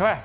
各位，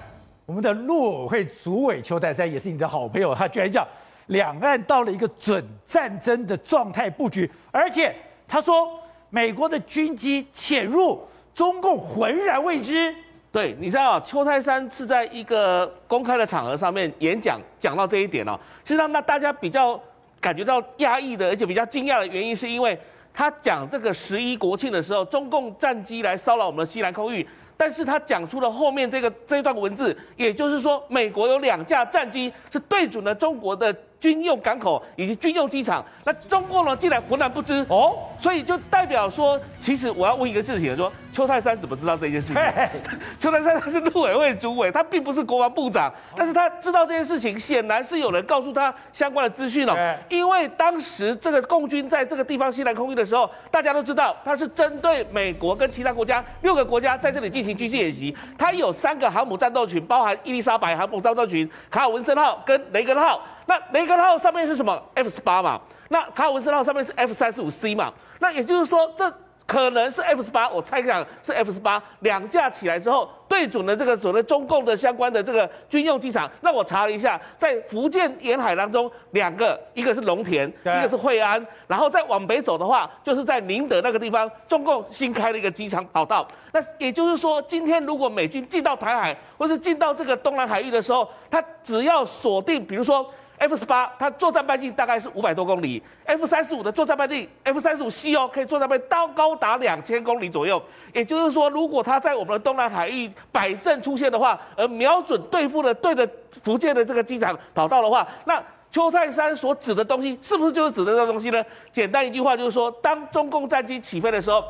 我们的陆委会主委邱泰山也是你的好朋友，他居然讲两岸到了一个准战争的状态布局，而且他说美国的军机潜入，中共浑然未知。对，你知道邱泰山是在一个公开的场合上面演讲，讲到这一点哦，实际上那大家比较感觉到压抑的，而且比较惊讶的原因，是因为他讲这个十一国庆的时候，中共战机来骚扰我们的西南空域。但是他讲出了后面这个这段文字，也就是说，美国有两架战机是对准了中国的军用港口以及军用机场，那中共呢竟然浑然不知。哦，所以就代表说，其实我要问一个事情，说邱泰山怎么知道这件事情？邱泰山他是陆委会主委，他并不是国防部长，但是他知道这件事情，显然是有人告诉他相关的资讯了。因为当时这个共军在这个地方西南空域的时候，大家都知道他是针对美国跟其他国家六个国家在这里进行军事演习，他有三个航母战斗群，包含伊丽莎白航母战斗群、卡尔文森号跟雷根号。那雷根号上面是什么？F 十八嘛。那卡尔文森号上面是 F 三十五 C 嘛。那也就是说，这可能是 F 十八，我猜想是 F 十八两架起来之后，对准了这个所谓中共的相关的这个军用机场。那我查了一下，在福建沿海当中，两个，一个是龙田，一个是惠安。然后再往北走的话，就是在宁德那个地方，中共新开了一个机场跑道。那也就是说，今天如果美军进到台海，或是进到这个东南海域的时候，他只要锁定，比如说。F 十八，它作战半径大概是五百多公里；F 三十五的作战半径，F 三十五 C 哦，可以作战半径高高达两千公里左右。也就是说，如果它在我们的东南海域摆阵出现的话，而瞄准对付的对的福建的这个机场跑道的话，那。邱泰山所指的东西，是不是就是指的这个东西呢？简单一句话就是说，当中共战机起飞的时候，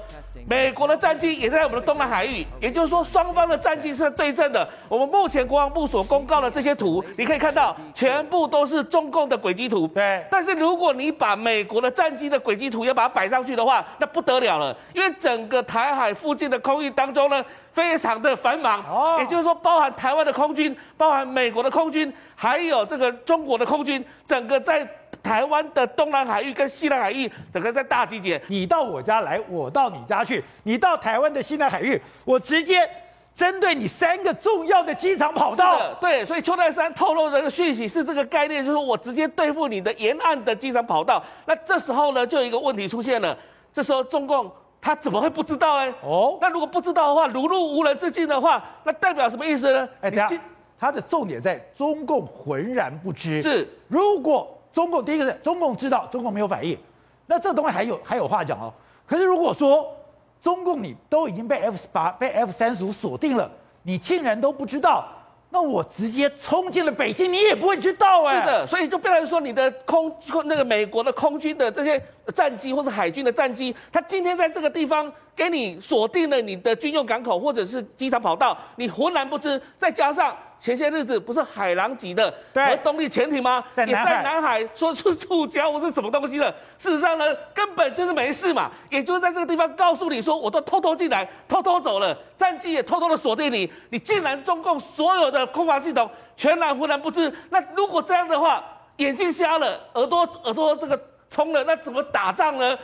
美国的战机也在我们的东南海域，也就是说，双方的战机是对阵的。我们目前国防部所公告的这些图，你可以看到，全部都是中共的轨迹图。对。但是如果你把美国的战机的轨迹图也把它摆上去的话，那不得了了，因为整个台海附近的空域当中呢。非常的繁忙，哦，也就是说，包含台湾的空军，包含美国的空军，还有这个中国的空军，整个在台湾的东南海域跟西南海域，整个在大集结。你到我家来，我到你家去，你到台湾的西南海域，我直接针对你三个重要的机场跑道。对，所以邱泰山透露的这个讯息是这个概念，就是说我直接对付你的沿岸的机场跑道。那这时候呢，就有一个问题出现了，这时候中共。他怎么会不知道呢？哦，那如果不知道的话，如入无人之境的话，那代表什么意思呢？哎，等下，他的重点在中共浑然不知。是，如果中共第一个是中共知道，中共没有反应，那这东西还有还有话讲哦。可是如果说中共你都已经被 F 十八、被 F 三十五锁定了，你竟然都不知道。那我直接冲进了北京，你也不会知道哎。是的，所以就变成说，你的空那个美国的空军的这些战机或者海军的战机，它今天在这个地方给你锁定了你的军用港口或者是机场跑道，你浑然不知，再加上。前些日子不是海狼级的核动力潜艇吗？也在南海说是触礁或是什么东西的。事实上呢，根本就是没事嘛。也就是在这个地方告诉你说，我都偷偷进来，偷偷走了，战机也偷偷的锁定你。你竟然中共所有的空防系统全然浑然不知。那如果这样的话，眼睛瞎了，耳朵耳朵这个冲了，那怎么打仗呢？